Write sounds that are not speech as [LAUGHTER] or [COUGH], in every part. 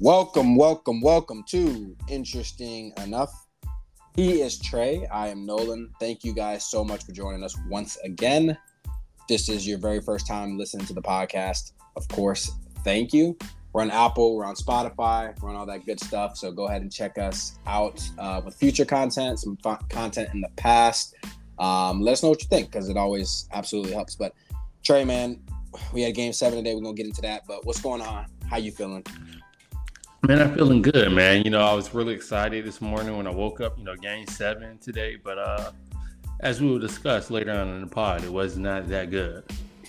Welcome, welcome, welcome to Interesting Enough. He is Trey. I am Nolan. Thank you guys so much for joining us once again. This is your very first time listening to the podcast. Of course, thank you. We're on Apple, we're on Spotify, we're on all that good stuff. So go ahead and check us out uh, with future content, some content in the past. Um, let us know what you think because it always absolutely helps. But Trey, man, we had game seven today. We're gonna get into that. But what's going on? How you feeling? Man, I'm feeling good, man. You know, I was really excited this morning when I woke up, you know, game seven today. But uh as we will discuss later on in the pod, it was not that good.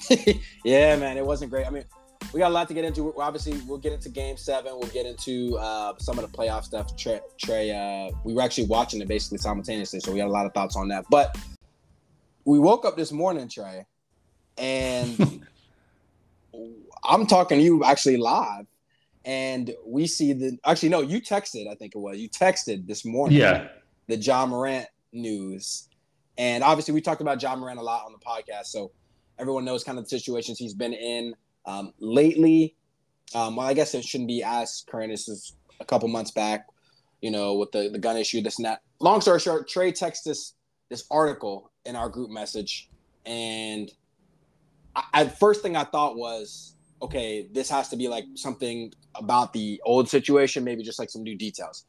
[LAUGHS] yeah, man, it wasn't great. I mean, we got a lot to get into. Obviously, we'll get into game seven. We'll get into uh, some of the playoff stuff. Trey, Trey uh, we were actually watching it basically simultaneously, so we had a lot of thoughts on that. But we woke up this morning, Trey, and [LAUGHS] I'm talking to you actually live and we see the actually no, you texted, I think it was. You texted this morning yeah. the Ja Morant news. And obviously we talked about Ja Morant a lot on the podcast. So everyone knows kind of the situations he's been in um, lately. Um, well, I guess it shouldn't be as current. This is a couple months back, you know, with the, the gun issue, this and that. Long story short, Trey texted this this article in our group message. And I, I first thing I thought was okay, this has to be like something about the old situation, maybe just like some new details.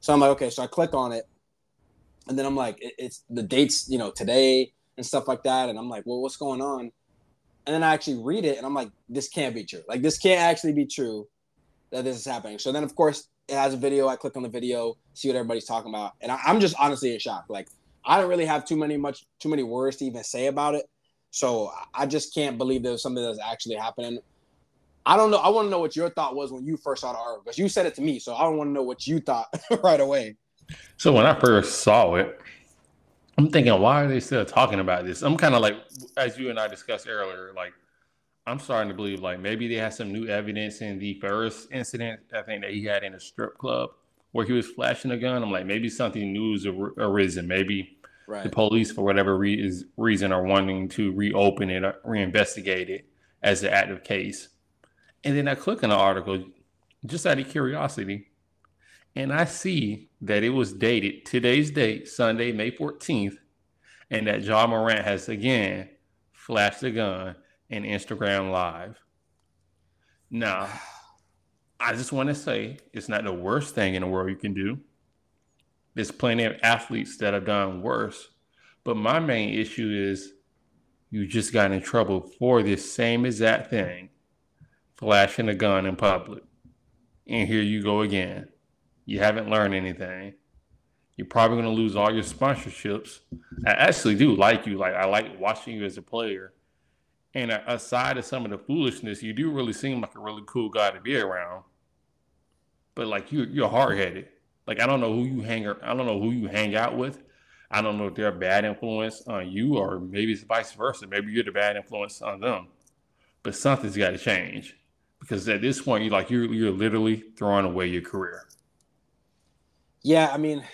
So I'm like, okay, so I click on it, and then I'm like, it, it's the dates, you know, today and stuff like that, and I'm like, well, what's going on? And then I actually read it, and I'm like, this can't be true. Like, this can't actually be true that this is happening. So then, of course, it has a video. I click on the video, see what everybody's talking about, and I, I'm just honestly in shock. Like, I don't really have too many much too many words to even say about it. So I just can't believe there's something that's actually happening. I don't know. I want to know what your thought was when you first saw the article because you said it to me, so I don't want to know what you thought [LAUGHS] right away. So when I first saw it, I'm thinking, why are they still talking about this? I'm kind of like, as you and I discussed earlier, like I'm starting to believe like maybe they had some new evidence in the first incident I think that he had in a strip club where he was flashing a gun. I'm like, maybe something new has arisen. Maybe right. the police, for whatever re- reason, are wanting to reopen it, or reinvestigate it as an active case. And then I click on the article just out of curiosity, and I see that it was dated today's date, Sunday, May 14th, and that Ja Morant has again flashed a gun in Instagram Live. Now, I just want to say it's not the worst thing in the world you can do. There's plenty of athletes that have done worse. But my main issue is you just got in trouble for this same exact thing flashing a gun in public. And here you go again. You haven't learned anything. You're probably going to lose all your sponsorships. I actually do like you. Like I like watching you as a player. And aside of some of the foolishness, you do really seem like a really cool guy to be around. But like you, you're hard headed. Like I don't know who you hang. I don't know who you hang out with. I don't know if they're a bad influence on you, or maybe it's vice versa. Maybe you're the bad influence on them. But something's got to change because at this point, you like you're you're literally throwing away your career. Yeah, I mean,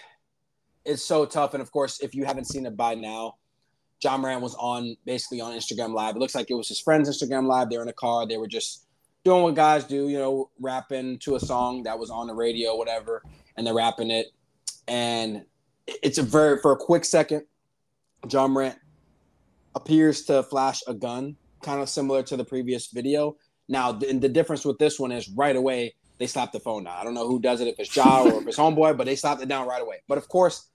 it's so tough, and of course, if you haven't seen it by now, Ja Morant was on basically on Instagram Live. It looks like it was his friend's Instagram Live. They were in a car. They were just doing what guys do, you know, rapping to a song that was on the radio, whatever, and they're rapping it. And it's a very for a quick second, Ja Morant appears to flash a gun, kind of similar to the previous video. Now, the, the difference with this one is right away they slapped the phone down. I don't know who does it, if it's Ja or if it's Homeboy, but they slapped it down right away. But of course,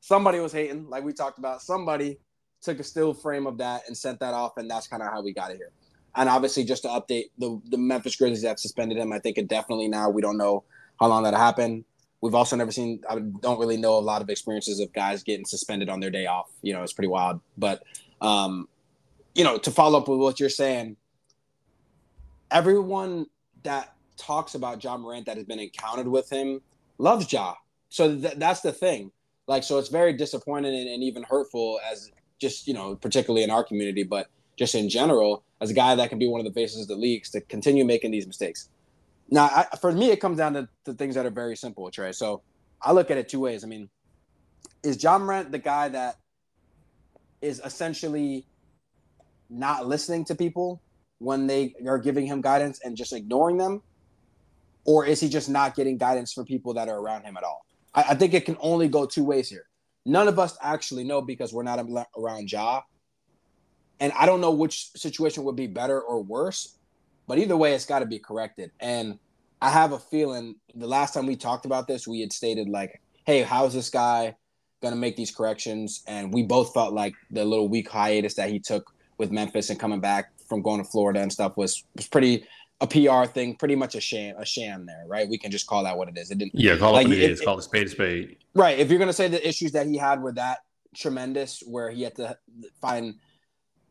somebody was hating, like we talked about. Somebody took a still frame of that and sent that off, and that's kind of how we got it here. And obviously, just to update the the Memphis Grizzlies have suspended him. I think it definitely now we don't know how long that happened. We've also never seen. I don't really know a lot of experiences of guys getting suspended on their day off. You know, it's pretty wild. But um, you know, to follow up with what you're saying, everyone that talks about Ja Morant that has been encountered with him loves Ja. So th- that's the thing. Like, so it's very disappointing and, and, even hurtful as just, you know, particularly in our community, but just in general, as a guy that can be one of the faces of the leagues to continue making these mistakes. Now, I, for me, it comes down to, to things that are very simple, Trey. So I look at it two ways. I mean, is Ja Morant the guy that is essentially not listening to people when they are giving him guidance and just ignoring them? or is he just not getting guidance from people that are around him at all? I, I think it can only go two ways here. None of us actually know because we're not around Ja. And I don't know which situation would be better or worse, but either way, it's got to be corrected. And I have a feeling the last time we talked about this, we had stated, like, hey, how's this guy going to make these corrections? And we both felt like the little week hiatus that he took with Memphis and coming back from going to Florida and stuff was was pretty a PR thing, pretty much a sham, a sham there, right? We can just call that what it is. It didn't. Yeah, call like, it what it, it is. Call it spade spade. Right. If you're gonna say the issues that he had were that tremendous, where he had to find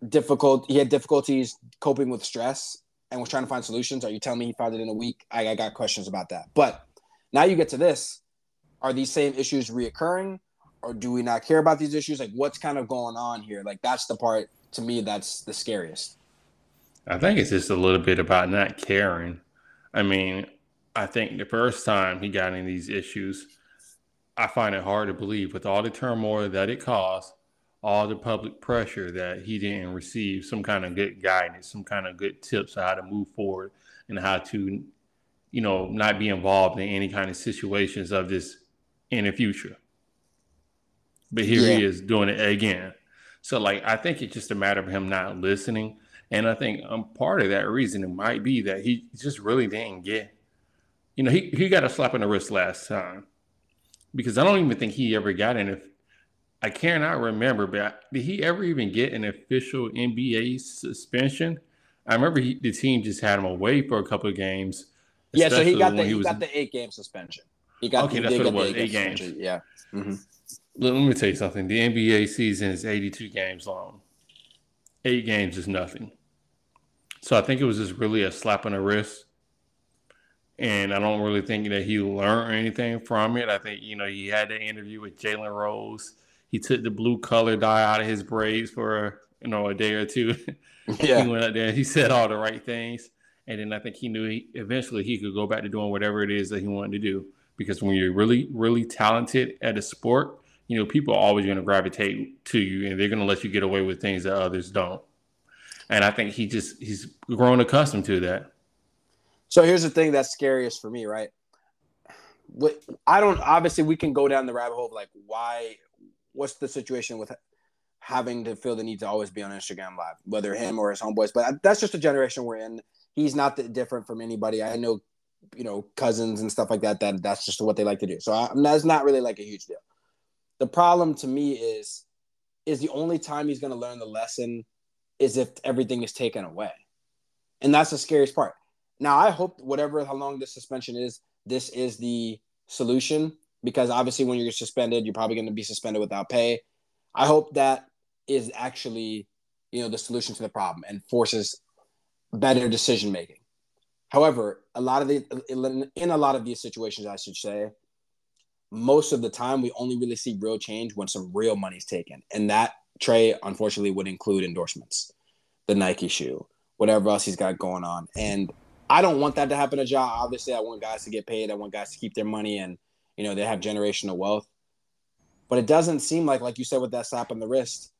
difficult, he had difficulties coping with stress and was trying to find solutions. Are you telling me he found it in a week? I, I got questions about that. But now you get to this: Are these same issues reoccurring, or do we not care about these issues? Like, what's kind of going on here? Like, that's the part to me that's the scariest. I think it's just a little bit about not caring. I mean, I think the first time he got in these issues, I find it hard to believe with all the turmoil that it caused, all the public pressure that he didn't receive some kind of good guidance, some kind of good tips on how to move forward and how to, you know, not be involved in any kind of situations of this in the future. But here yeah. he is doing it again. So, like, I think it's just a matter of him not listening and I think um, part of that reason it might be that he just really didn't get, you know, he, he got a slap on the wrist last time because I don't even think he ever got an. I cannot remember, but did he ever even get an official NBA suspension? I remember he, the team just had him away for a couple of games. Yeah, so he got the he, he was, got the eight game suspension. He got okay, the, that's what it was. Eight games. Yeah. Mm-hmm. Let, let me tell you something. The NBA season is 82 games long. Eight games is nothing. So I think it was just really a slap on the wrist. And I don't really think that he learned anything from it. I think, you know, he had the interview with Jalen Rose. He took the blue color dye out of his braids for, you know, a day or two. [LAUGHS] Yeah. he went out there he said all the right things. And then I think he knew he, eventually he could go back to doing whatever it is that he wanted to do. Because when you're really, really talented at a sport, you know, people are always going to gravitate to you and they're going to let you get away with things that others don't and I think he just he's grown accustomed to that. So here's the thing that's scariest for me, right? I don't obviously we can go down the rabbit hole of like why what's the situation with having to feel the need to always be on Instagram live, whether him or his homeboys. But that's just a generation we're in. He's not that different from anybody. I know, you know, cousins and stuff like that. That that's just what they like to do. So I, that's not really like a huge deal. The problem to me is, is the only time he's going to learn the lesson is if everything is taken away. And that's the scariest part. Now, I hope whatever how long this suspension is, this is the solution because obviously when you're suspended, you're probably going to be suspended without pay. I hope that is actually, you know, the solution to the problem and forces better decision making. However, a lot of the in a lot of these situations, I should say, most of the time we only really see real change when some real money's taken, and that Trey, unfortunately, would include endorsements, the Nike shoe, whatever else he's got going on. And I don't want that to happen to Ja. Obviously, I want guys to get paid. I want guys to keep their money and, you know, they have generational wealth. But it doesn't seem like, like you said with that slap on the wrist,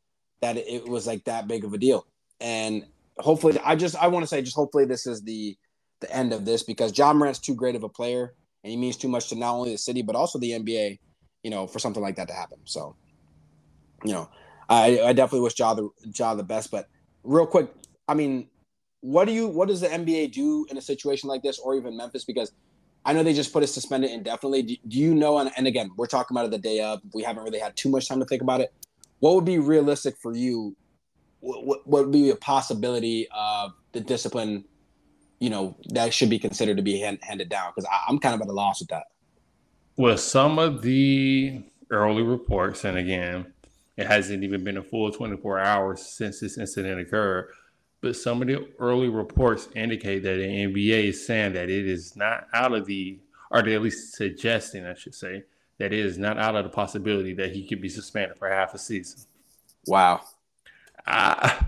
that it was like that big of a deal. And hopefully, I just, I want to say, just hopefully this is the, the end of this because Ja Morant's too great of a player and he means too much to not only the city, but also the NBA, you know, for something like that to happen. So, you know, I, I definitely wish Ja the Ja the best. But real quick, I mean, what do you what does the NBA do in a situation like this, or even Memphis? Because I know they just put it suspended indefinitely. Do, do you know? And, and, again, we're talking about it the day of. We haven't really had too much time to think about it. What would be realistic for you? What, what, would be a possibility of the discipline? You know that should be considered to be hand, handed down because I'm kind of at a loss with that. Well, some of the early reports, and again, it hasn't even been a full 24 hours since this incident occurred. But some of the early reports indicate that the NBA is saying that it is not out of the, or they at least suggesting, I should say, that it is not out of the possibility that he could be suspended for half a season. Wow. Uh,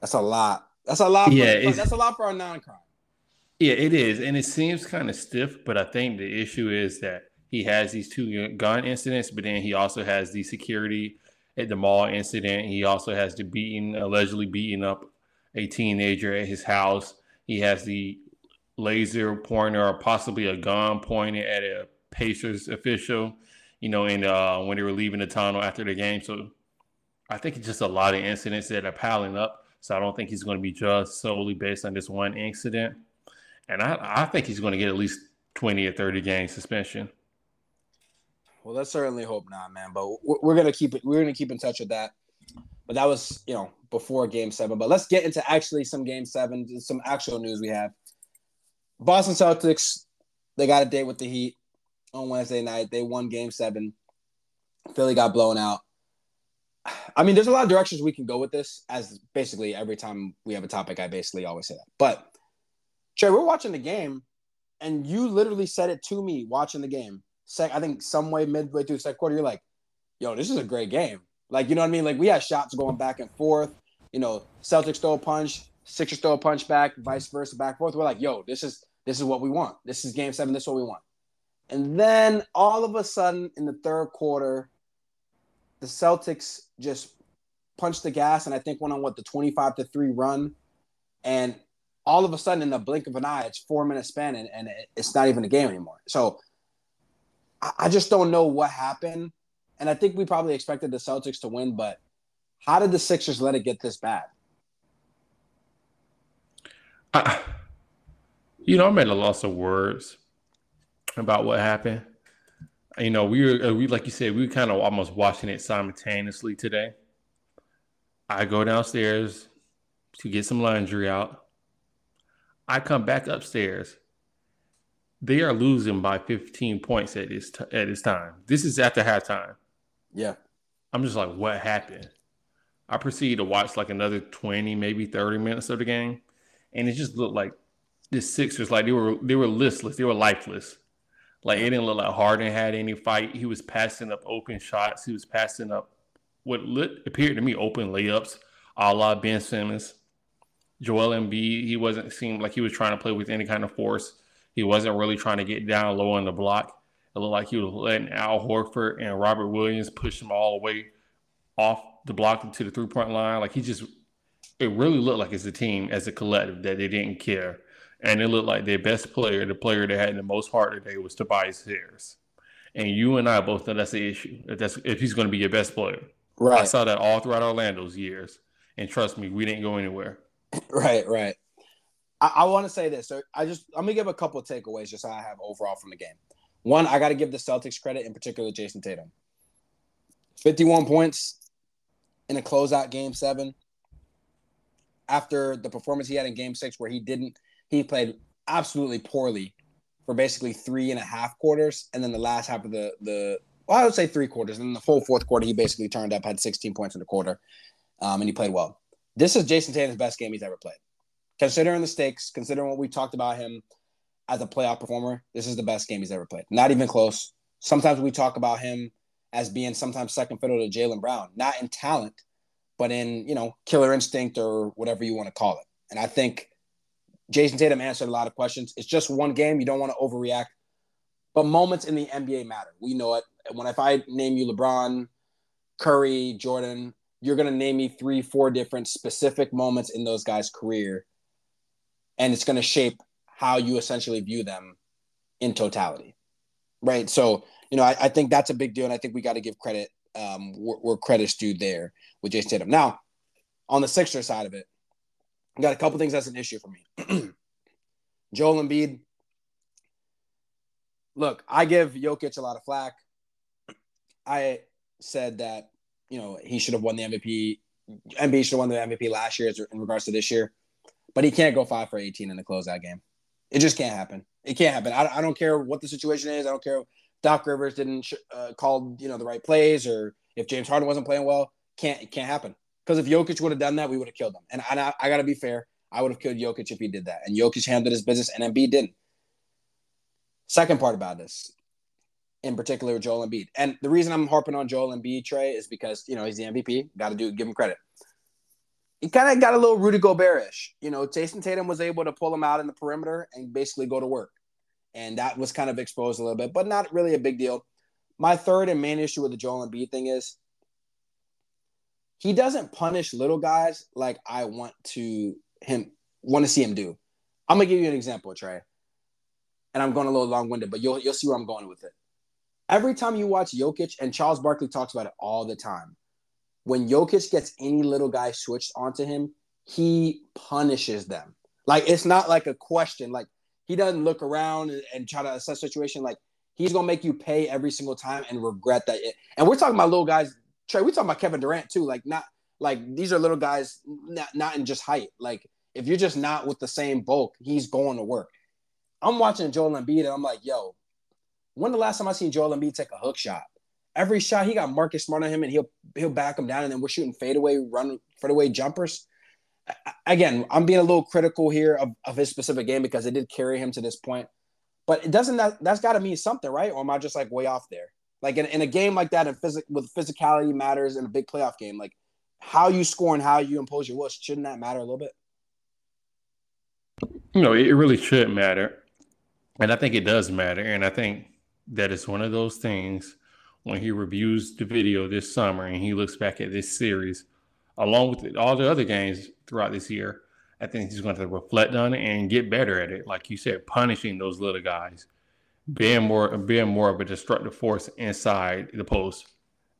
that's a lot. That's a lot. Yeah, for, that's a lot for a non-crime. Yeah, it is, and it seems kind of stiff. But I think the issue is that he has these two gun incidents, but then he also has the security at the mall incident. He also has the beating, allegedly beating up a teenager at his house. He has the laser pointer or possibly a gun pointed at a Pacers official, you know, in uh, when they were leaving the tunnel after the game. So I think it's just a lot of incidents that are piling up. So I don't think he's going to be judged solely based on this one incident. And I, I think he's going to get at least 20 or 30 game suspension. Well, let's certainly hope not, man. But we're gonna keep it. We're gonna keep in touch with that. But that was, you know, before Game Seven. But let's get into actually some Game Seven, some actual news we have. Boston Celtics, they got a date with the Heat on Wednesday night. They won Game Seven. Philly got blown out. I mean, there's a lot of directions we can go with this. As basically every time we have a topic, I basically always say that. But Trey, we're watching the game, and you literally said it to me watching the game. Sec, I think some way midway through the second quarter, you're like, "Yo, this is a great game." Like, you know what I mean? Like we had shots going back and forth. You know, Celtics throw a punch, Sixers throw a punch back, vice versa, back and forth. We're like, "Yo, this is this is what we want. This is Game Seven. This is what we want." And then all of a sudden, in the third quarter, the Celtics just punched the gas, and I think went on what the twenty-five to three run, and all of a sudden, in the blink of an eye, it's four minutes span, and, and it's not even a game anymore. So I just don't know what happened. And I think we probably expected the Celtics to win, but how did the Sixers let it get this bad? I, you know, I'm at a loss of words about what happened. You know, we were, uh, we like you said, we were kind of almost watching it simultaneously today. I go downstairs to get some laundry out. I come back upstairs they are losing by 15 points at this t- at this time. This is after halftime. Yeah. I'm just like, what happened? I proceed to watch like another 20, maybe 30 minutes of the game. And it just looked like the Sixers, like they were they were listless, they were lifeless. Like it didn't look like Harden had any fight. He was passing up open shots. He was passing up what lit, appeared to me open layups, a la Ben Simmons. Joel Embiid, he wasn't seemed like he was trying to play with any kind of force. He wasn't really trying to get down low on the block. It looked like he was letting Al Horford and Robert Williams push him all the way off the block to the three point line. Like he just, it really looked like as a team, as a collective, that they didn't care. And it looked like their best player, the player that had the most heart today, was Tobias Harris. And you and I both know that's the issue. If that's if he's going to be your best player, right? I saw that all throughout Orlando's years, and trust me, we didn't go anywhere. [LAUGHS] Right, right. I, I want to say this. So I just I'm gonna give a couple of takeaways just so I have overall from the game. One, I got to give the Celtics credit, in particular Jayson Tatum. 51 points in a closeout game seven. After the performance he had in game six, where he didn't, he played absolutely poorly for basically three and a half quarters. And then the last half of the, the well, I would say three quarters. And then the full fourth quarter, he basically turned up, had 16 points in the quarter, um, and he played well. This is Jayson Tatum's best game he's ever played considering the stakes, considering what we talked about him as a playoff performer, this is the best game he's ever played. Not even close. Sometimes we talk about him as being sometimes second fiddle to Jaylen Brown, not in talent, but in, you know, killer instinct or whatever you want to call it. And I think Jayson Tatum answered a lot of questions. It's just one game. You don't want to overreact. But moments in the NBA matter. We know it. When if I name you LeBron, Curry, Jordan, you're going to name me three, four different specific moments in those guys' career and it's going to shape how you essentially view them in totality right so you know i, I think that's a big deal and i think we got to give credit um, where, where credit's due there with Jayson Tatum. Now, on the Sixer side of it, I got a couple things that's an issue for me. [CLEARS THROAT] Joel Embiid. Look, I give Jokic a lot of flack. I said that you know he should have won the MVP. Embiid should have won the MVP last year in regards to this year but he can't go five for 18 in the closeout game. It just can't happen. It can't happen. I, I don't care what the situation is. I don't care if Doc Rivers didn't uh, call you know the right plays or if James Harden wasn't playing well. Can't it can't happen. Because if Jokic would have done that, we would have killed him. And, I, I got to be fair. I would have killed Jokic if he did that. And Jokic handled his business, and Embiid didn't. Second part about this, in particular, with Joel Embiid. And the reason I'm harping on Joel Embiid, Trey, is because you know he's the MVP. Got to do give him credit he kind of got a little Rudy Goberish. You know, Jayson Tatum was able to pull him out in the perimeter and basically go to work. And that was kind of exposed a little bit, but not really a big deal. My third and main issue with the Joel Embiid thing is he doesn't punish little guys like I want to him want to see him do. I'm gonna give you an example, Trey. And I'm going a little long winded, but you'll you'll see where I'm going with it. Every time you watch Jokic, and Charles Barkley talks about it all the time, when Jokic gets any little guy switched onto him, he punishes them. Like it's not like a question. Like he doesn't look around and, and try to assess situation. Like he's gonna make you pay every single time and regret that. And we're talking about little guys. Trey, we're talking about Kevin Durant too. Like not like these are little guys, not not in just height. Like if you're just not with the same bulk, he's going to work. I'm watching Joel Embiid and I'm like, yo, when the last time I seen Joel Embiid take a hook shot? Every shot he got Marcus Smart on him and he'll he'll back him down and then we're shooting fadeaway run fadeaway jumpers. Again, I'm being a little critical here of, of his specific game because it did carry him to this point. But it doesn't that that's got to mean something, right? Or am I just like way off there? Like in, in a game like that, and phys- with physicality matters in a big playoff game, like how you score and how you impose your will, shouldn't that matter a little bit? Know, it really should matter. And I think it does matter. And I think that it's one of those things when he reviews the video this summer and he looks back at this series, along with all the other games throughout this year, I think he's going to reflect on it and get better at it. Like you said, punishing those little guys, being more being more of a destructive force inside the post,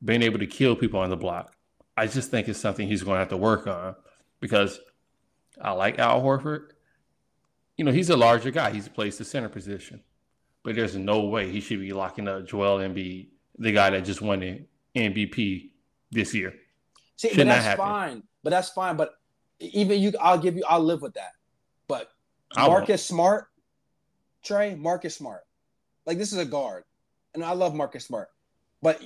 being able to kill people on the block. I just think it's something he's going to have to work on because I like Al Horford. You know, he's a larger guy. He's plays the center position, but there's no way he should be locking up Joel Embiid, the guy that just won the MVP this year. See, Should but that's fine. But that's fine. But even you, I'll give you, I'll live with that. But Marcus Smart, Trey, Marcus Smart, like this is a guard, and I love Marcus Smart, but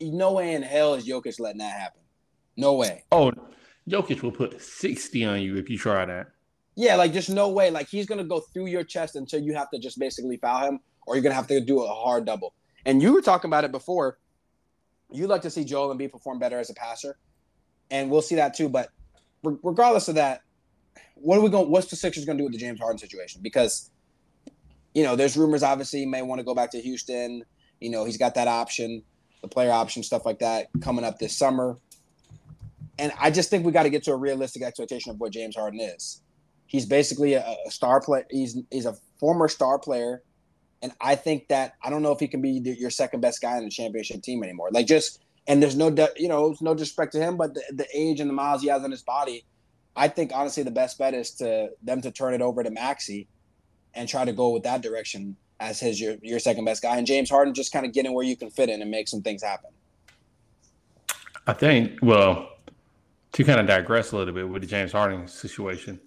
no way in hell is Jokic letting that happen. No way. Oh, Jokic will put sixty on you if you try that. Yeah, like just no way. Like he's gonna go through your chest until you have to just basically foul him, or you're gonna have to do a hard double. And you were talking about it before. You'd like to see Joel Embiid perform better as a passer, and we'll see that too. But regardless of that, what are we going? What's the Sixers going to do with the James Harden situation? Because you know, there's rumors. Obviously, he may want to go back to Houston. You know, he's got that option, the player option, stuff like that, coming up this summer. And I just think we got to get to a realistic expectation of what James Harden is. He's basically a, a star player. He's he's a former star player, and I think that I don't know if he can be your second best guy in the championship team anymore. Like just and there's no, you know, no disrespect to him, but the, the age and the miles he has on his body, I think honestly the best bet is to them to turn it over to Maxey, and try to go with that direction as his your your second best guy, and James Harden just kind of get in where you can fit in and make some things happen. I think well, to kind of digress a little bit with the James Harden situation,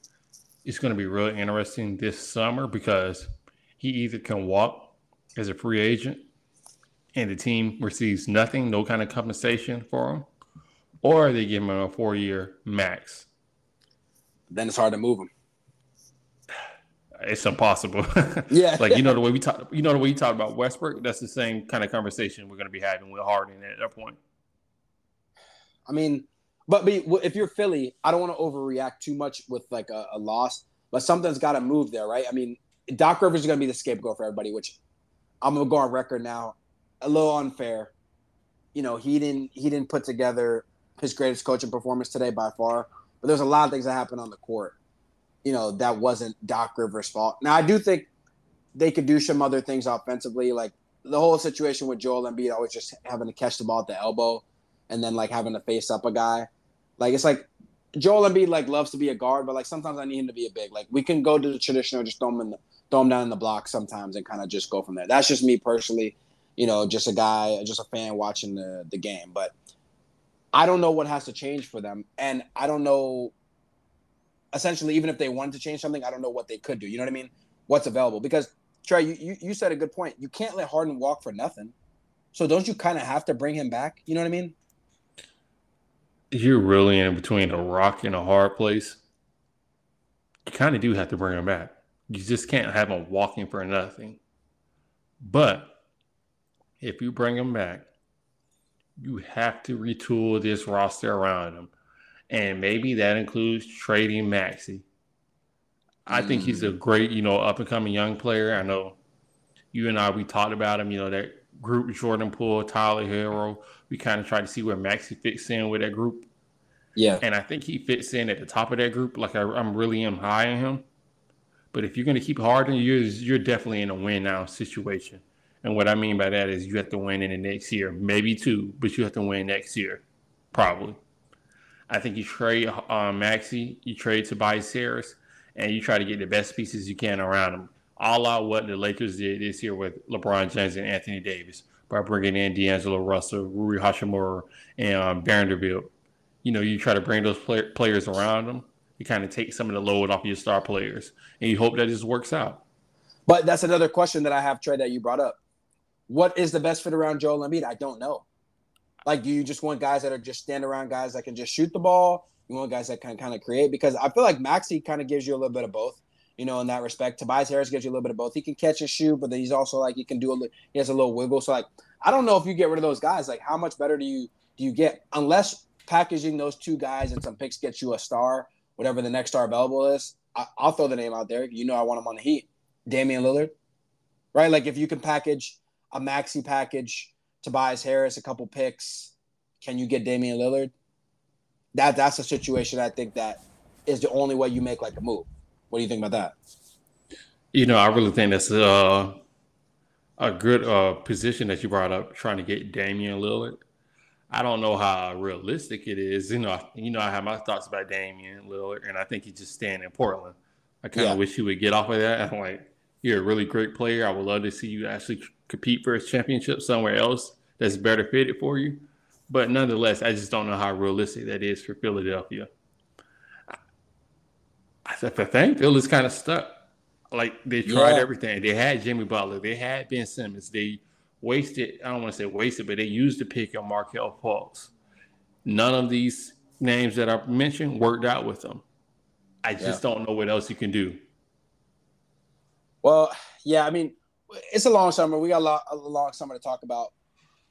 it's going to be really interesting this summer because he either can walk as a free agent and the team receives nothing, no kind of compensation for him, or they give him a four year max. Then it's hard to move him. It's impossible. [LAUGHS] Yeah. like you know the way we talk you know the way you talk about Westbrook, that's the same kind of conversation we're gonna be having with Harden at that point. I mean, but, but if you're Philly, I don't want to overreact too much with like a, a loss, but something's got to move there, right? I mean, Doc Rivers is going to be the scapegoat for everybody, which I'm going to go on record now a little unfair. You know, he didn't he didn't put together his greatest coaching performance today by far. But there's a lot of things that happened on the court. You know, that wasn't Doc Rivers' fault. Now I do think they could do some other things offensively, like the whole situation with Joel Embiid always just having to catch the ball at the elbow and then like having to face up a guy. Like it's like Joel Embiid like loves to be a guard, but like sometimes I need him to be a big. Like we can go to the traditional, just throw him in the throw him down in the block sometimes and kind of just go from there. That's just me personally you know, just a guy, just a fan watching the the game. But I don't know what has to change for them, and I don't know. Essentially, even if they wanted to change something, I don't know what they could do. You know what I mean? What's available? Because Trey, you you, you said a good point. You can't let Harden walk for nothing. So don't you kind of have to bring him back? You know what I mean? You're really in between a rock and a hard place. You kind of do have to bring him back. You just can't have him walking for nothing. But if you bring him back, you have to retool this roster around him. And maybe that includes trading Maxey. I mm. think he's a mm. great, you know, up and coming young player. I know you and I, we talked about him, you know, that group, Jordan Poole, Tyler Herro. We kind of tried to see where Maxey fits in with that group. Yeah. And I think he fits in at the top of that group. Like I, am really am high on him. But if you're going to keep Harden, you're you're definitely in a win now situation. And what I mean by that is you have to win in the next year, maybe two, but you have to win next year, probably. I think you trade uh, Maxey, you trade Tobias Harris, and you try to get the best pieces you can around them. All out what the Lakers did this year with LeBron James and Anthony Davis by bringing in D'Angelo Russell, Rui Hachimura, and um, Vanderbilt. You know, you try to bring those play- players around them. You kind of take some of the load off your star players, and you hope that this works out. But that's another question that I have, Trey, that you brought up. What is the best fit around Joel Embiid? I don't know. Like, do you just want guys that are just stand around guys that can just shoot the ball? You want guys that can kind of create? Because I feel like Maxey kind of gives you a little bit of both you know, in that respect. Tobias Harris gives you a little bit of both. He can catch and shoot, but then he's also like he can do a he has a little wiggle. So like I don't know if you get rid of those guys, like how much better do you do you get unless packaging those two guys and some picks gets you a star, whatever the next star available is. I, will throw the name out there. You know, I want him on the Heat, Damian Lillard, right? Like if you can package a Maxey package, Tobias Harris, a couple picks, can you get Damian Lillard? That that's a situation I think that is the only way you make like a move. What do you think about that? You know, I really think that's uh, a good uh, position that you brought up, trying to get Damian Lillard. I don't know how realistic it is. You know, you know, I have my thoughts about Damian Lillard, and I think he's just staying in Portland. I kind of yeah. wish he would get off of that. I'm like, you're a really great player. I would love to see you actually compete for a championship somewhere else that's better fitted for you. But nonetheless, I just don't know how realistic that is for Philadelphia. I think Phil is kind of stuck. Like they tried yeah. everything. They had Jimmy Butler. They had Ben Simmons. They wasted. I don't want to say wasted, but they used the pick on Markelle Fultz. None of these names that I mentioned worked out with them. I just yeah. don't know what else you can do. Well, yeah, I mean, it's a long summer. We got a, lot, a long summer to talk about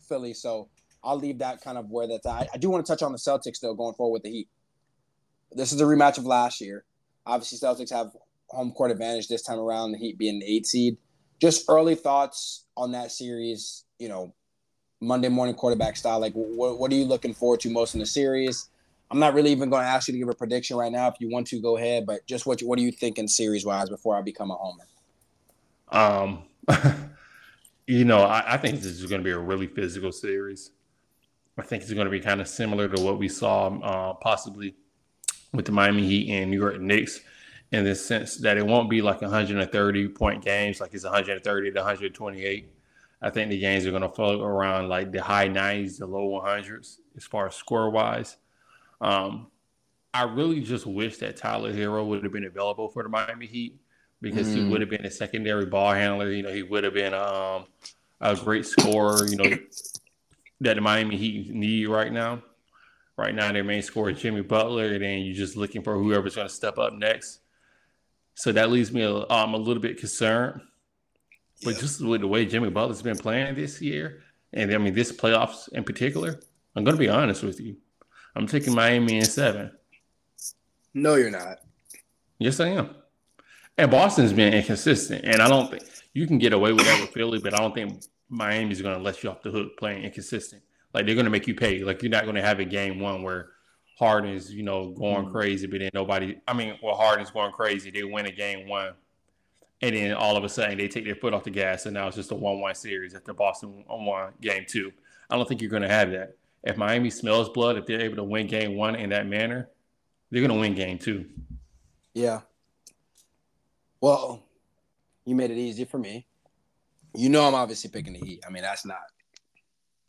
Philly, so I'll leave that kind of where that's at. I do want to touch on the Celtics though, going forward with the Heat. This is a rematch of last year. Obviously, Celtics have home court advantage this time around. The Heat being the eight seed. Just early thoughts on that series. You know, Monday morning quarterback style. Like, what, what are you looking forward to most in the series? I'm not really even going to ask you to give a prediction right now. If you want to, go ahead. But just what what are you thinking series wise before I become a homer? Um, [LAUGHS] you know, I, I think this is going to be a really physical series. I think it's going to be kind of similar to what we saw uh, possibly with the Miami Heat and New York Knicks in the sense that it won't be like 130 point games, like it's 130 to 128. I think the games are going to float around like the high 90s, the low 100s as far as score wise. Um, I really just wish that Tyler Herro would have been available for the Miami Heat because mm. he would have been a secondary ball handler. You know, he would have been um, a great scorer. You know, that the Miami Heat need right now. Right now, their main scorer is Jimmy Butler, and then you're just looking for whoever's going to step up next. So that leaves me a, um, a little bit concerned. But yeah. just with the way Jimmy Butler's been playing this year, and I mean this playoffs in particular, I'm going to be honest with you. I'm taking Miami in seven. No, you're not. Yes, I am. And Boston's been inconsistent, and I don't think you can get away with that with Philly, but I don't think Miami's going to let you off the hook playing inconsistent. Like they're going to make you pay. Like you're not going to have a game one where Harden's, you know, going mm crazy, but then nobody. I mean, well, Harden's going crazy. They win a game one, and then all of a sudden they take their foot off the gas, and now it's just a one-one series at the Boston won game two. I don't think you're going to have that. If Miami smells blood, if they're able to win game one in that manner, they're going to win game two. Yeah. Well, you made it easy for me. You know, I'm obviously picking the Heat. I mean, that's not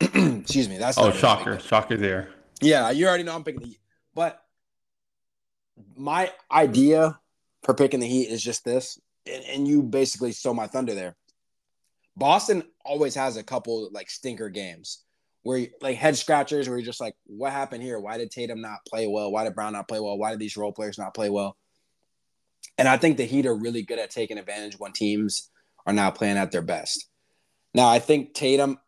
[CLEARS THROAT] Excuse me. That's oh shocker, shocker there. Yeah, you already know I'm picking the Heat, but my idea for picking the Heat is just this, and, and you basically stole my thunder there. Boston always has a couple like stinker games where like head scratchers where you're just like, what happened here? Why did Tatum not play well? Why did Brown not play well? Why did these role players not play well? And I think the Heat are really good at taking advantage when teams are not playing at their best. Now, I think Tatum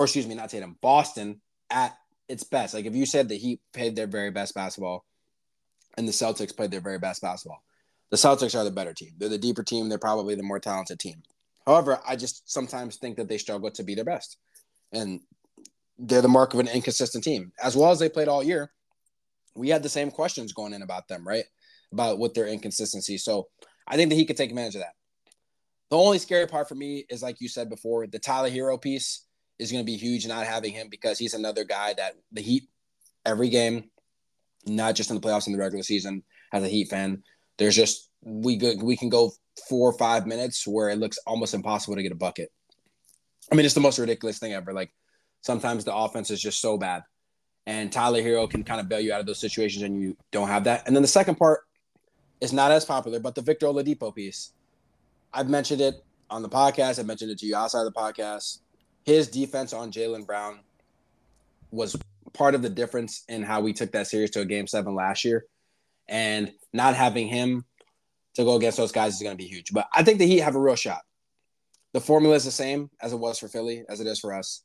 or excuse me, not Tatum, Boston at its best. Like if you said the Heat played their very best basketball and the Celtics played their very best basketball, the Celtics are the better team. They're the deeper team. They're probably the more talented team. However, I just sometimes think that they struggle to be their best. And they're the mark of an inconsistent team. As well as they played all year, we had the same questions going in about them, right? About what their inconsistency. So I think that he could take advantage of that. The only scary part for me is, like you said before, the Tyler Herro piece is going to be huge. Not having him because he's another guy that the Heat every game, not just in the playoffs in the regular season. As a Heat fan, there's just we good we can go four or five minutes where it looks almost impossible to get a bucket. I mean, it's the most ridiculous thing ever. Like sometimes the offense is just so bad, and Tyler Herro can kind of bail you out of those situations, and you don't have that. And then the second part is not as popular, but the Victor Oladipo piece. I've mentioned it on the podcast. I've mentioned it to you outside the podcast. His defense on Jaylen Brown was part of the difference in how we took that series to a game seven last year. And not having him to go against those guys is going to be huge. But I think the Heat have a real shot. The formula is the same as it was for Philly, as it is for us.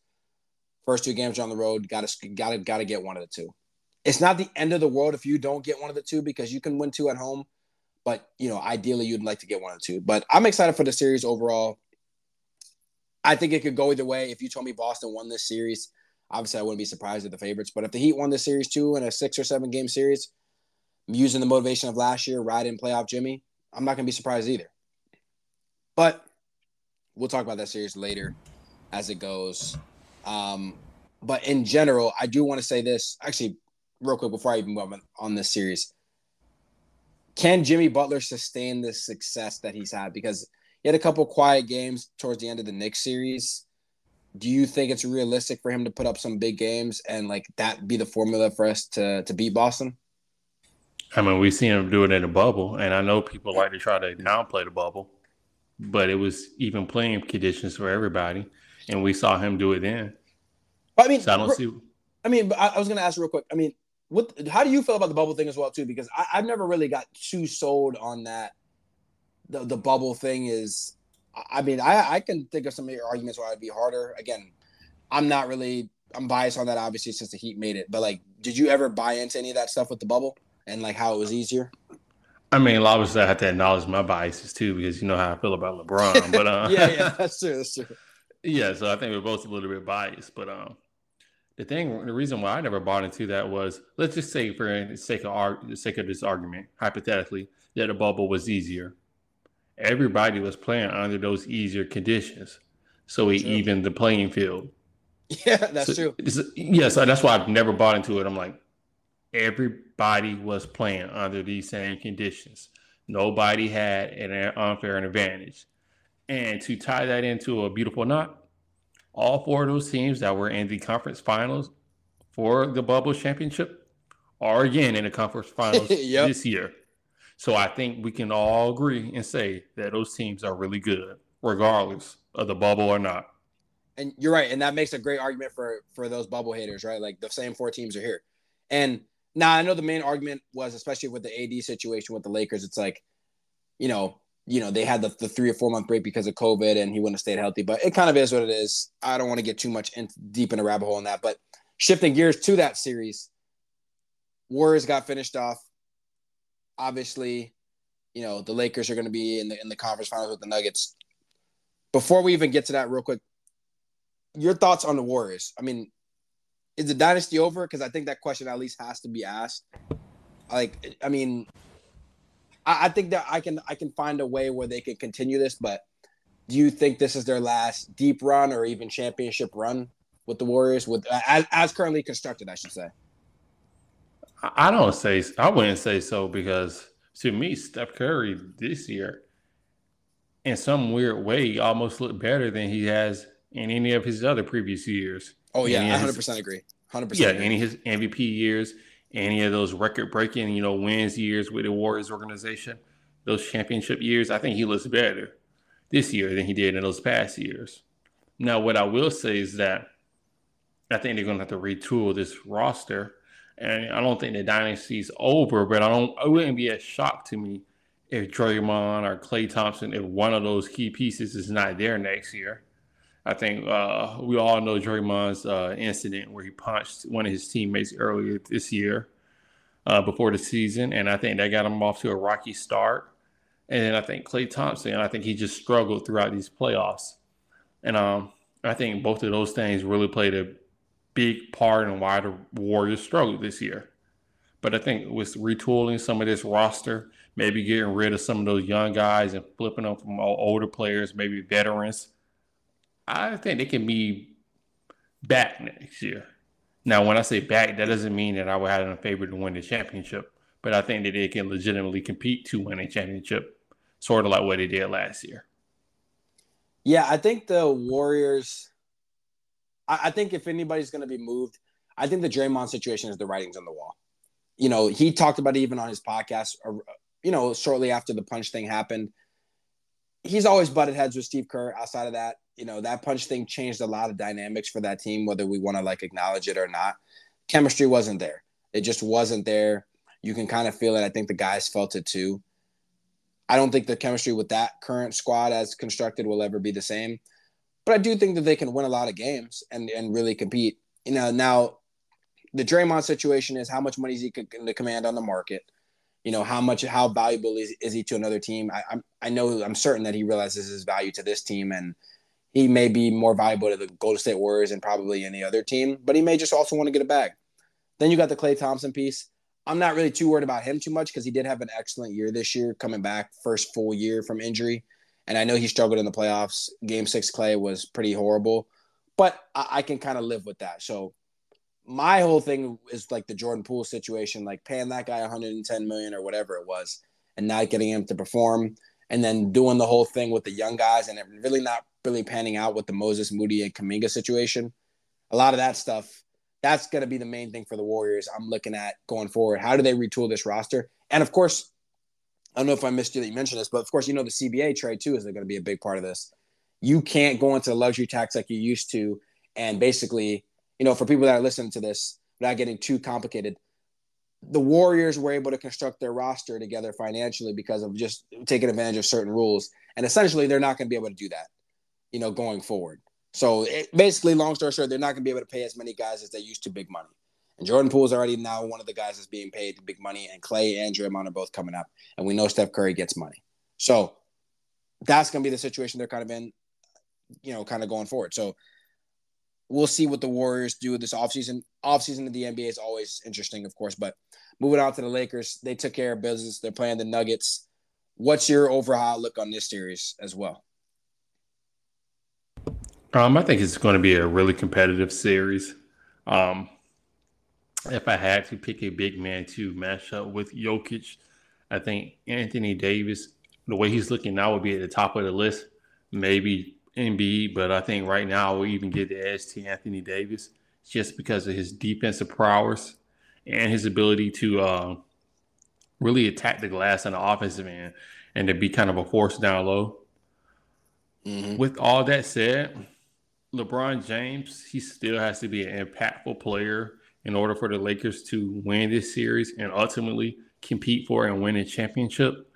First two games on the road, got to got to got to get one of the two. It's not the end of the world if you don't get one of the two because you can win two at home, but you know ideally you'd like to get one of the two. But I'm excited for the series overall. I think it could go either way. If you told me Boston won this series, obviously I wouldn't be surprised at the favorites. But if the Heat won this series too in a six or seven game series, using the motivation of last year, riding playoff Jimmy, I'm not going to be surprised either. But we'll talk about that series later as it goes. Um, but in general, I do want to say this actually, real quick before I even move on, on this series. Can Jimmy Butler sustain the success that he's had? Because he had a couple quiet games towards the end of the Knicks series. Do you think it's realistic for him to put up some big games and like that be the formula for us to to beat Boston? I mean, we've seen him do it in a bubble, and I know people like to try to downplay the bubble, but it was even playing conditions for everybody, and we saw him do it then. I mean, so I don't see. I mean, I, I was going to ask real quick. I mean, what? How do you feel about the bubble thing as well, too? Because I, I've never really got too sold on that. The the bubble thing is, I mean, I I can think of some of your arguments why it'd be harder. Again, I'm not really I'm biased on that, obviously, since the Heat made it. But like, did you ever buy into any of that stuff with the bubble? and like how it was easier? I mean, obviously, I have to acknowledge my biases too because you know how I feel about LeBron. [LAUGHS] But uh, yeah, yeah, that's true. That's true. Yeah, so I think we're both a little bit biased. But um, the thing, the reason why I never bought into that was, let's just say, for the sake of our, the sake of this argument, hypothetically, that the bubble was easier. Everybody was playing under those easier conditions, so we evened the playing field. Yeah, that's so, true. Yeah, so that's why I've never bought into it. I'm like, everybody was playing under these same conditions. Nobody had an unfair advantage. And to tie that into a beautiful knot, all four of those teams that were in the conference finals for the bubble championship are again in the conference [LAUGHS] finals yep. this year. So I think we can all agree and say that those teams are really good, regardless of the bubble or not. And you're right, and that makes a great argument for for those bubble haters, right? Like the same four teams are here, and now I know the main argument was, especially with the AD situation with the Lakers, it's like, you know, you know, they had the, the three or four month break because of COVID and he wouldn't have stayed healthy. But it kind of is what it is. I don't want to get too much in, deep in a rabbit hole on that. But shifting gears to that series, Warriors got finished off. Obviously, you know, the Lakers are going to be in the in the conference finals with the Nuggets. Before we even get to that, real quick, your thoughts on the Warriors? I mean, is the dynasty over? Because I think that question at least has to be asked. Like, I mean, I, I, think that I can I can find a way where they can continue this, but do you think this is their last deep run or even championship run with the Warriors with as, as currently constructed, I should say? I don't say I wouldn't say so because to me, Steph Curry this year, in some weird way, almost looked better than he has in any of his other previous years. Oh yeah, I hundred percent agree. Hundred percent. Yeah, any his MVP years, any of those record breaking, you know, wins years with the Warriors organization, those championship years, I think he looks better this year than he did in those past years. Now, what I will say is that I think they're going to have to retool this roster, and I don't think the dynasty's over. But I don't. It wouldn't be a shock to me if Draymond or Klay Thompson, if one of those key pieces is not there next year. I think uh, we all know Draymond's uh, incident where he punched one of his teammates earlier this year uh, before the season, and I think that got him off to a rocky start. And I think Klay Thompson, I think he just struggled throughout these playoffs, and um, I think both of those things really played a big part in why the Warriors struggled this year. But I think with retooling some of this roster, maybe getting rid of some of those young guys and flipping them from older players, maybe veterans, I think they can be back next year. Now, when I say back, that doesn't mean that I would have them favored to win the championship, but I think that they can legitimately compete to win a championship, sort of like what they did last year. Yeah, I think the Warriors. I, I think if anybody's going to be moved, I think the Draymond situation is the writings on the wall. You know, he talked about it even on his podcast. Uh, you know, shortly after the punch thing happened, he's always butted heads with Steve Kerr. Outside of that, you know, that punch thing changed a lot of dynamics for that team, whether we want to like acknowledge it or not. Chemistry wasn't there. It just wasn't there. You can kind of feel it. I think the guys felt it too. I don't think the chemistry with that current squad as constructed will ever be the same. But I do think that they can win a lot of games and, and really compete. You know, now the Draymond situation is how much money is he going to command on the market? You know, how much, how valuable is, is he to another team? I, I'm, I know, I'm certain that he realizes his value to this team and he may be more valuable to the Golden State Warriors and probably any other team, but he may just also want to get a bag. Then you got the Klay Thompson piece. I'm not really too worried about him too much because he did have an excellent year this year, coming back first full year from injury. And I know he struggled in the playoffs. Game six Klay was pretty horrible, but I, I can kind of live with that. So my whole thing is like the Jordan Poole situation, like paying that guy 110 million or whatever it was, and not getting him to perform, and then doing the whole thing with the young guys and it really not really panning out with the Moses Moody and Kuminga situation. A lot of that stuff, that's going to be the main thing for the Warriors. I'm looking at going forward. How do they retool this roster? And of course, I don't know if I missed you that you mentioned this, but of course, you know the CBA trade too is going to be a big part of this. You can't go into the luxury tax like you used to, and basically, you know, for people that are listening to this, without getting too complicated, the Warriors were able to construct their roster together financially because of just taking advantage of certain rules, and essentially, they're not going to be able to do that you know, going forward. So it, basically, long story short, they're not going to be able to pay as many guys as they used to big money. And Jordan Poole is already now one of the guys that's being paid big money, and Klay and Draymond are both coming up, and we know Steph Curry gets money. So that's going to be the situation they're kind of in, you know, kind of going forward. So we'll see what the Warriors do this offseason. Offseason of the NBA is always interesting, of course, but moving on to the Lakers, they took care of business. They're playing the Nuggets. What's your overall look on this series as well? Um, I think it's going to be a really competitive series. Um, if I had to pick a big man to match up with Jokic, I think Anthony Davis, the way he's looking now, would be at the top of the list. Maybe Embiid, but I think right now we'll even get the edge to Anthony Davis just because of his defensive prowess and his ability to uh, really attack the glass on the offensive end and to be kind of a force down low. Mm-hmm. With all that said, LeBron James, he still has to be an impactful player in order for the Lakers to win this series and ultimately compete for and win a championship.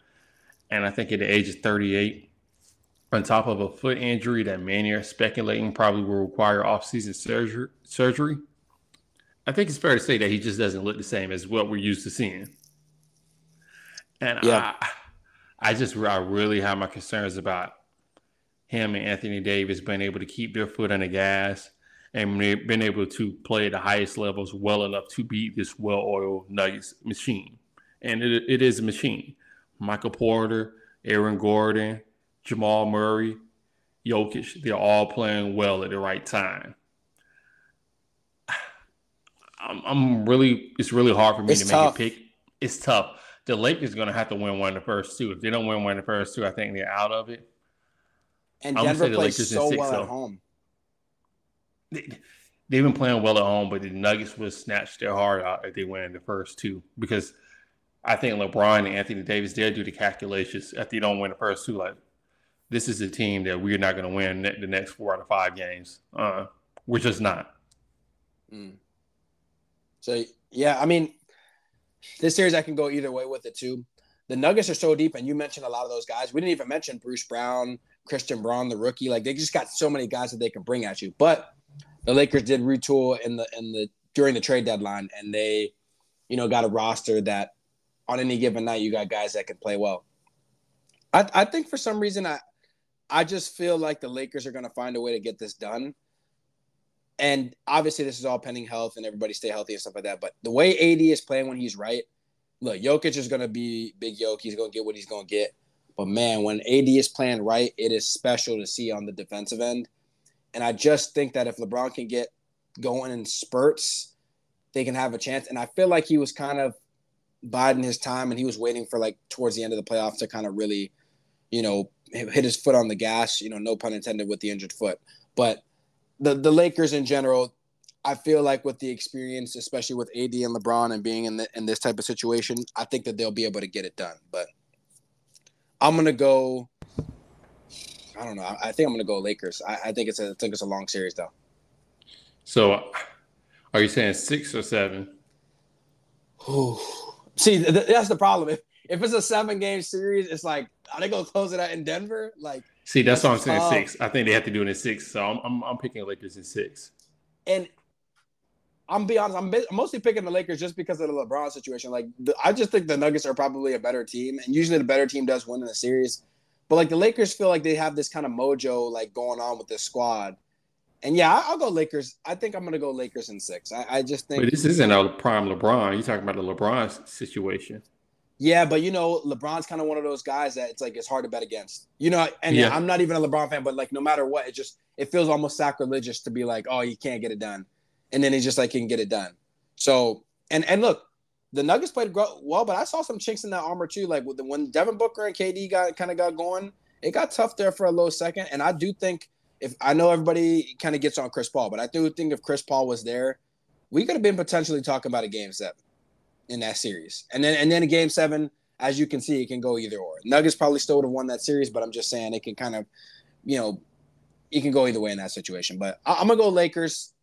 And I think at the age of 38, on top of a foot injury that many are speculating probably will require offseason surgery, surgery, I think it's fair to say that he just doesn't look the same as what we're used to seeing. And yeah. I, I just I really have my concerns about him and Anthony Davis being able to keep their foot on the gas and been able to play at the highest levels well enough to beat this well-oiled Nuggets machine. And it, it is a machine. Michael Porter, Aaron Gordon, Jamal Murray, Jokic, they're all playing well at the right time. I'm, I'm really, it's really hard for me it's to tough. make a pick. It's tough. The Lakers are going to have to win one of the first two. If they don't win one of the first two, I think they're out of it. And Denver plays so well at home. They, they've been playing well at home, but the Nuggets would snatch their heart out if they win the first two because I think LeBron and Anthony Davis they'll do the calculations if they don't win the first two. Like this is a team that we're not going to win the next four out of five games. Uh, we're just not. Mm. So yeah, I mean, this series I can go either way with it too. The Nuggets are so deep, and you mentioned a lot of those guys. We didn't even mention Bruce Brown, Christian Braun, the rookie. Like they just got so many guys that they can bring at you. But the Lakers did retool in the in the during the trade deadline, and they, you know, got a roster that on any given night you got guys that can play well. I I think for some reason I I just feel like the Lakers are going to find a way to get this done. and obviously this is all pending health and everybody stay healthy and stuff like that. But the way AD is playing when he's right, look, Jokic is gonna be big Yoke. He's gonna get what he's gonna get. But man, when AD is playing right, it is special to see on the defensive end. And I just think that if LeBron can get going in spurts, they can have a chance. And I feel like he was kind of biding his time and he was waiting for like towards the end of the playoffs to kind of really, you know, hit his foot on the gas, you know, no pun intended with the injured foot. But the the Lakers in general, I feel like with the experience, especially with AD and LeBron and being in the, in this type of situation, I think that they'll be able to get it done. But I'm gonna go. I don't know. I, I think I'm gonna go Lakers. I, I, think it's a I think it's a long series though. So, are you saying six or seven? See, th- that's the problem. If if it's a seven game series, it's like are they gonna close it out in Denver? Like, see, that's what I'm saying. Um, six. I think they have to do it in six. So I'm I'm, I'm picking Lakers in six. And I'm be honest, I'm mostly picking the Lakers just because of the LeBron situation. Like, the, I just think the Nuggets are probably a better team, and usually the better team does win in the series. But like the Lakers feel like they have this kind of mojo like going on with this squad. And yeah, I'll go Lakers. I think I'm gonna go Lakers in six. I, I just think but this isn't a prime LeBron. You're talking about the LeBron situation. Yeah, but you know, LeBron's kind of one of those guys that it's like it's hard to bet against. You know, and yeah. I'm not even a LeBron fan, but like no matter what, it just it feels almost sacrilegious to be like, oh, you can't get it done and then he just like can get it done. So and and look, the Nuggets played well, but I saw some chinks in that armor too. Like when Devin Booker and KD got kind of got going, it got tough there for a low second. And I do think if I know everybody kind of gets on Chris Paul, but I do think if Chris Paul was there, we could have been potentially talking about a game seven in that series. And then and then a game seven, as you can see, it can go either or. Nuggets probably still would have won that series, but I'm just saying it can kind of, you know, it can go either way in that situation. But I, I'm gonna go Lakers.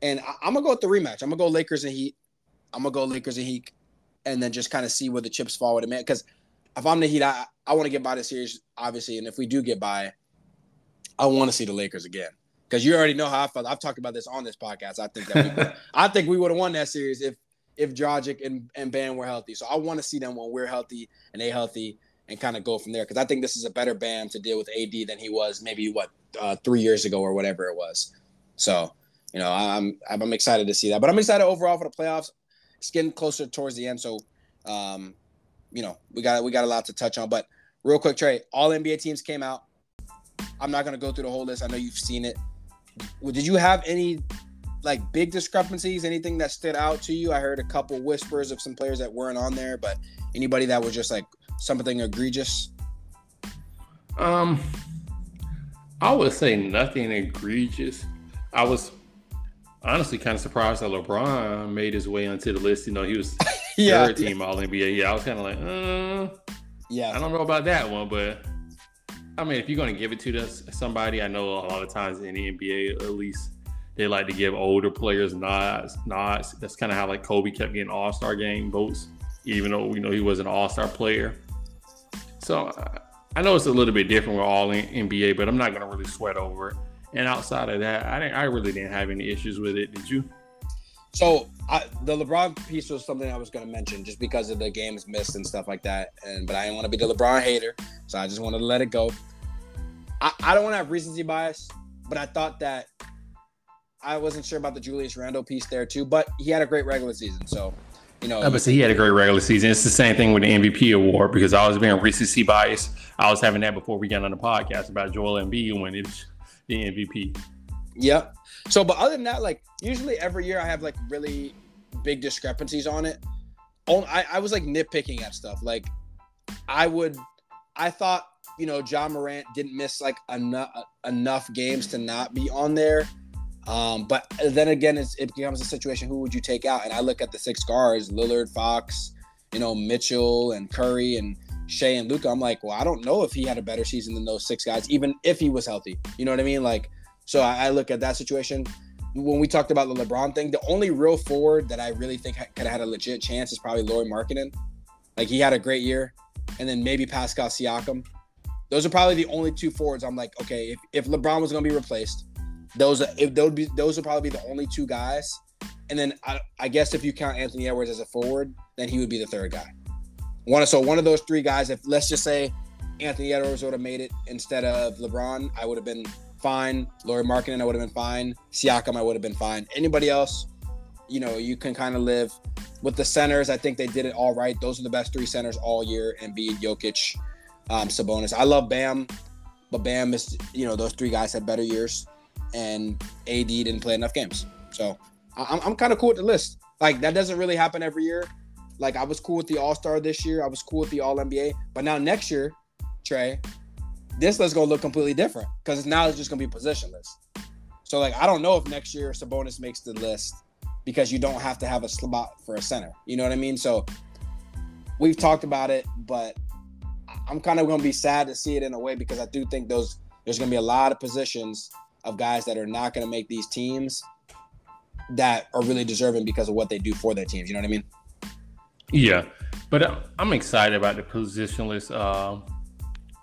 And I, am gonna go with the rematch. I'm gonna go Lakers and Heat. I'm gonna go Lakers and Heat, and then just kind of see where the chips fall with it, man. Because if I'm the Heat, I, I want to get by the series, obviously. And if we do get by, I want to see the Lakers again. Because you already know how I felt. I've talked about this on this podcast. I think that we [LAUGHS] I think we would have won that series if if Dragic and, and Bam were healthy. So I want to see them when we're healthy and they healthy and kind of go from there. Because I think this is a better Bam to deal with AD than he was maybe what uh, three years ago or whatever it was. So you know, I'm I'm excited to see that. But I'm excited overall for the playoffs. It's getting closer towards the end, so um, you know, we got we got a lot to touch on. But real quick, Trey, all NBA teams came out. I'm not gonna go through the whole list. I know you've seen it. Did you have any like big discrepancies? Anything that stood out to you? I heard a couple whispers of some players that weren't on there, but anybody that was just like something egregious. Um, I would say nothing egregious. I was honestly kind of surprised that LeBron made his way onto the list. You know, he was [LAUGHS] yeah, third team All NBA. Yeah, I was kind of like, uh, yeah, I don't know about that one, but I mean, if you're going to give it to somebody, I know a lot of times in the NBA, at least they like to give older players nods. Nods. That's kind of how like Kobe kept getting All Star game votes, even though we know he was an All Star player. So I know it's a little bit different with all NBA, but I'm not going to really sweat over it. And outside of that, I didn't. I really didn't have any issues with it. Did you? So I, the LeBron piece was something I was going to mention just because of the games missed and stuff like that. And but I didn't want to be the LeBron hater, so I just wanted to let it go. I, I don't want to have recency bias, but I thought that I wasn't sure about the Julius Randle piece there too. But he had a great regular season, so you know. I but he had a great regular season. It's the same thing with the MVP award because I was being recency bias. I was having that before we got on the podcast about Joel Embiid when it's the MVP. Yep. So, but other than that, like usually every year I have like really big discrepancies on it. Oh, I, I was like nitpicking at stuff. Like I would, I thought you know Ja Morant didn't miss like enough enough games to not be on there. Um, but then again, it becomes a situation: who would you take out? And I look at the six guards: Lillard, Fox, you know, Mitchell, and Curry, and Shai and Luka, I'm like, well, I don't know if he had a better season than those six guys, even if he was healthy. You know what I mean? Like, so I, I look at that situation. When we talked about the LeBron thing, the only real forward that I really think could have had a legit chance is probably Lauri Markkanen. Like he had a great year, and then maybe Pascal Siakam. Those are probably the only two forwards. I'm like, okay, if, if LeBron was going to be replaced, those if those would be those would probably be the only two guys. And then I, I guess if you count Anthony Edwards as a forward, then he would be the third guy. One so one of those three guys, if let's just say Anthony Edwards would have made it instead of LeBron, I would have been fine. Lauri Markkanen, I would have been fine. Siakam, I would have been fine. Anybody else, you know, you can kind of live with the centers. I think they did it all right. Those are the best three centers all year: and Embiid, Jokic, um, Sabonis. I love Bam, but Bam is, you know, those three guys had better years, and AD didn't play enough games. So I'm, I'm kind of cool with the list. Like that doesn't really happen every year. Like I was cool with the All Star this year. I was cool with the All NBA. But now next year, Trey, this list is gonna look completely different because now it's just gonna be positionless. So like I don't know if next year Sabonis makes the list because you don't have to have a slot for a center. You know what I mean? So we've talked about it, but I'm kind of gonna be sad to see it in a way because I do think those there's gonna be a lot of positions of guys that are not gonna make these teams that are really deserving because of what they do for their teams. You know what I mean? Yeah, but I'm excited about the positionless uh,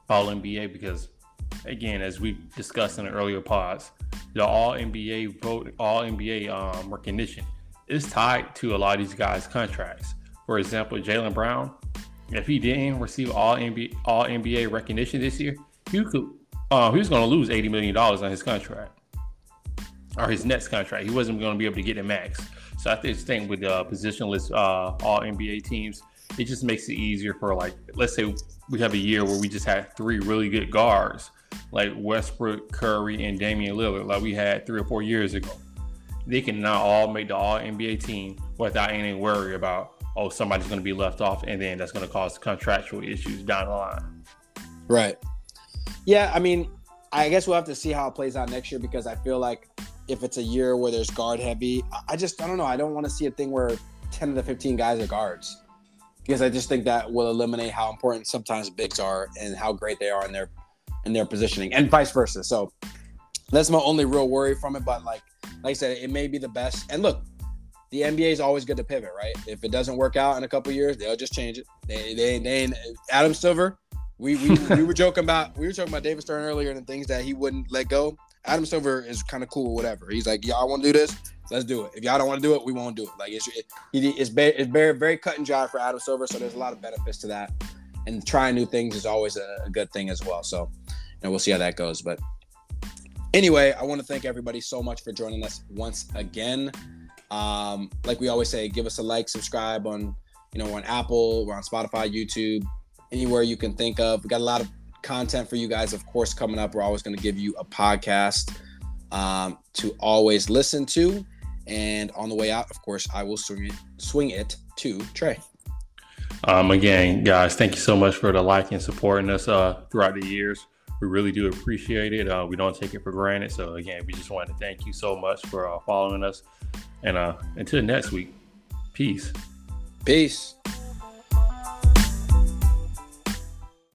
All NBA because, again, as we discussed in the earlier pods, the All NBA vote, All NBA um, recognition is tied to a lot of these guys' contracts. For example, Jaylen Brown, if he didn't receive All NBA All NBA recognition this year, he could uh, he was going to lose eighty million dollars on his contract or his next contract. He wasn't going to be able to get the max. So I just think with uh, positionless uh, all NBA teams, it just makes it easier for like, let's say we have a year where we just had three really good guards, like Westbrook, Curry, and Damian Lillard, like we had three or four years ago. They can now all make the All NBA team without any worry about oh somebody's going to be left off, and then that's going to cause contractual issues down the line. Right. Yeah, I mean, I guess we'll have to see how it plays out next year because I feel like if it's a year where there's guard heavy. I just I don't know. I don't want to see a thing where 10 of the 15 guys are guards because I just think that will eliminate how important sometimes bigs are and how great they are in their in their positioning and vice versa. So that's my only real worry from it. But like like I said, it may be the best. And look, the NBA is always good to pivot, right? If it doesn't work out in a couple years, they'll just change it. They they they Adam Silver. We, we, we were joking about we were talking about David Stern earlier and the things that he wouldn't let go. Adam Silver is kind of cool, whatever. He's like, y'all want to do this? Let's do it. If y'all don't want to do it, we won't do it. Like it's it, it's, it's very very cut and dry for Adam Silver, so there's a lot of benefits to that. And trying new things is always a, a good thing as well. So, you know, we'll see how that goes. But anyway, I want to thank everybody so much for joining us once again. Um, like we always say, give us a like, subscribe on, you know, on Apple, we're on Spotify, YouTube, anywhere you can think of. We got a lot of content for you guys, of course, coming up. We're always going to give you a podcast um, to always listen to. And on the way out, of course, I will swing it, swing it to Trey. Um, again, guys, thank you so much for the like and supporting us uh, throughout the years. We really do appreciate it. Uh, we don't take it for granted. So again, we just want to thank you so much for uh, following us. And uh, until next week, peace. Peace.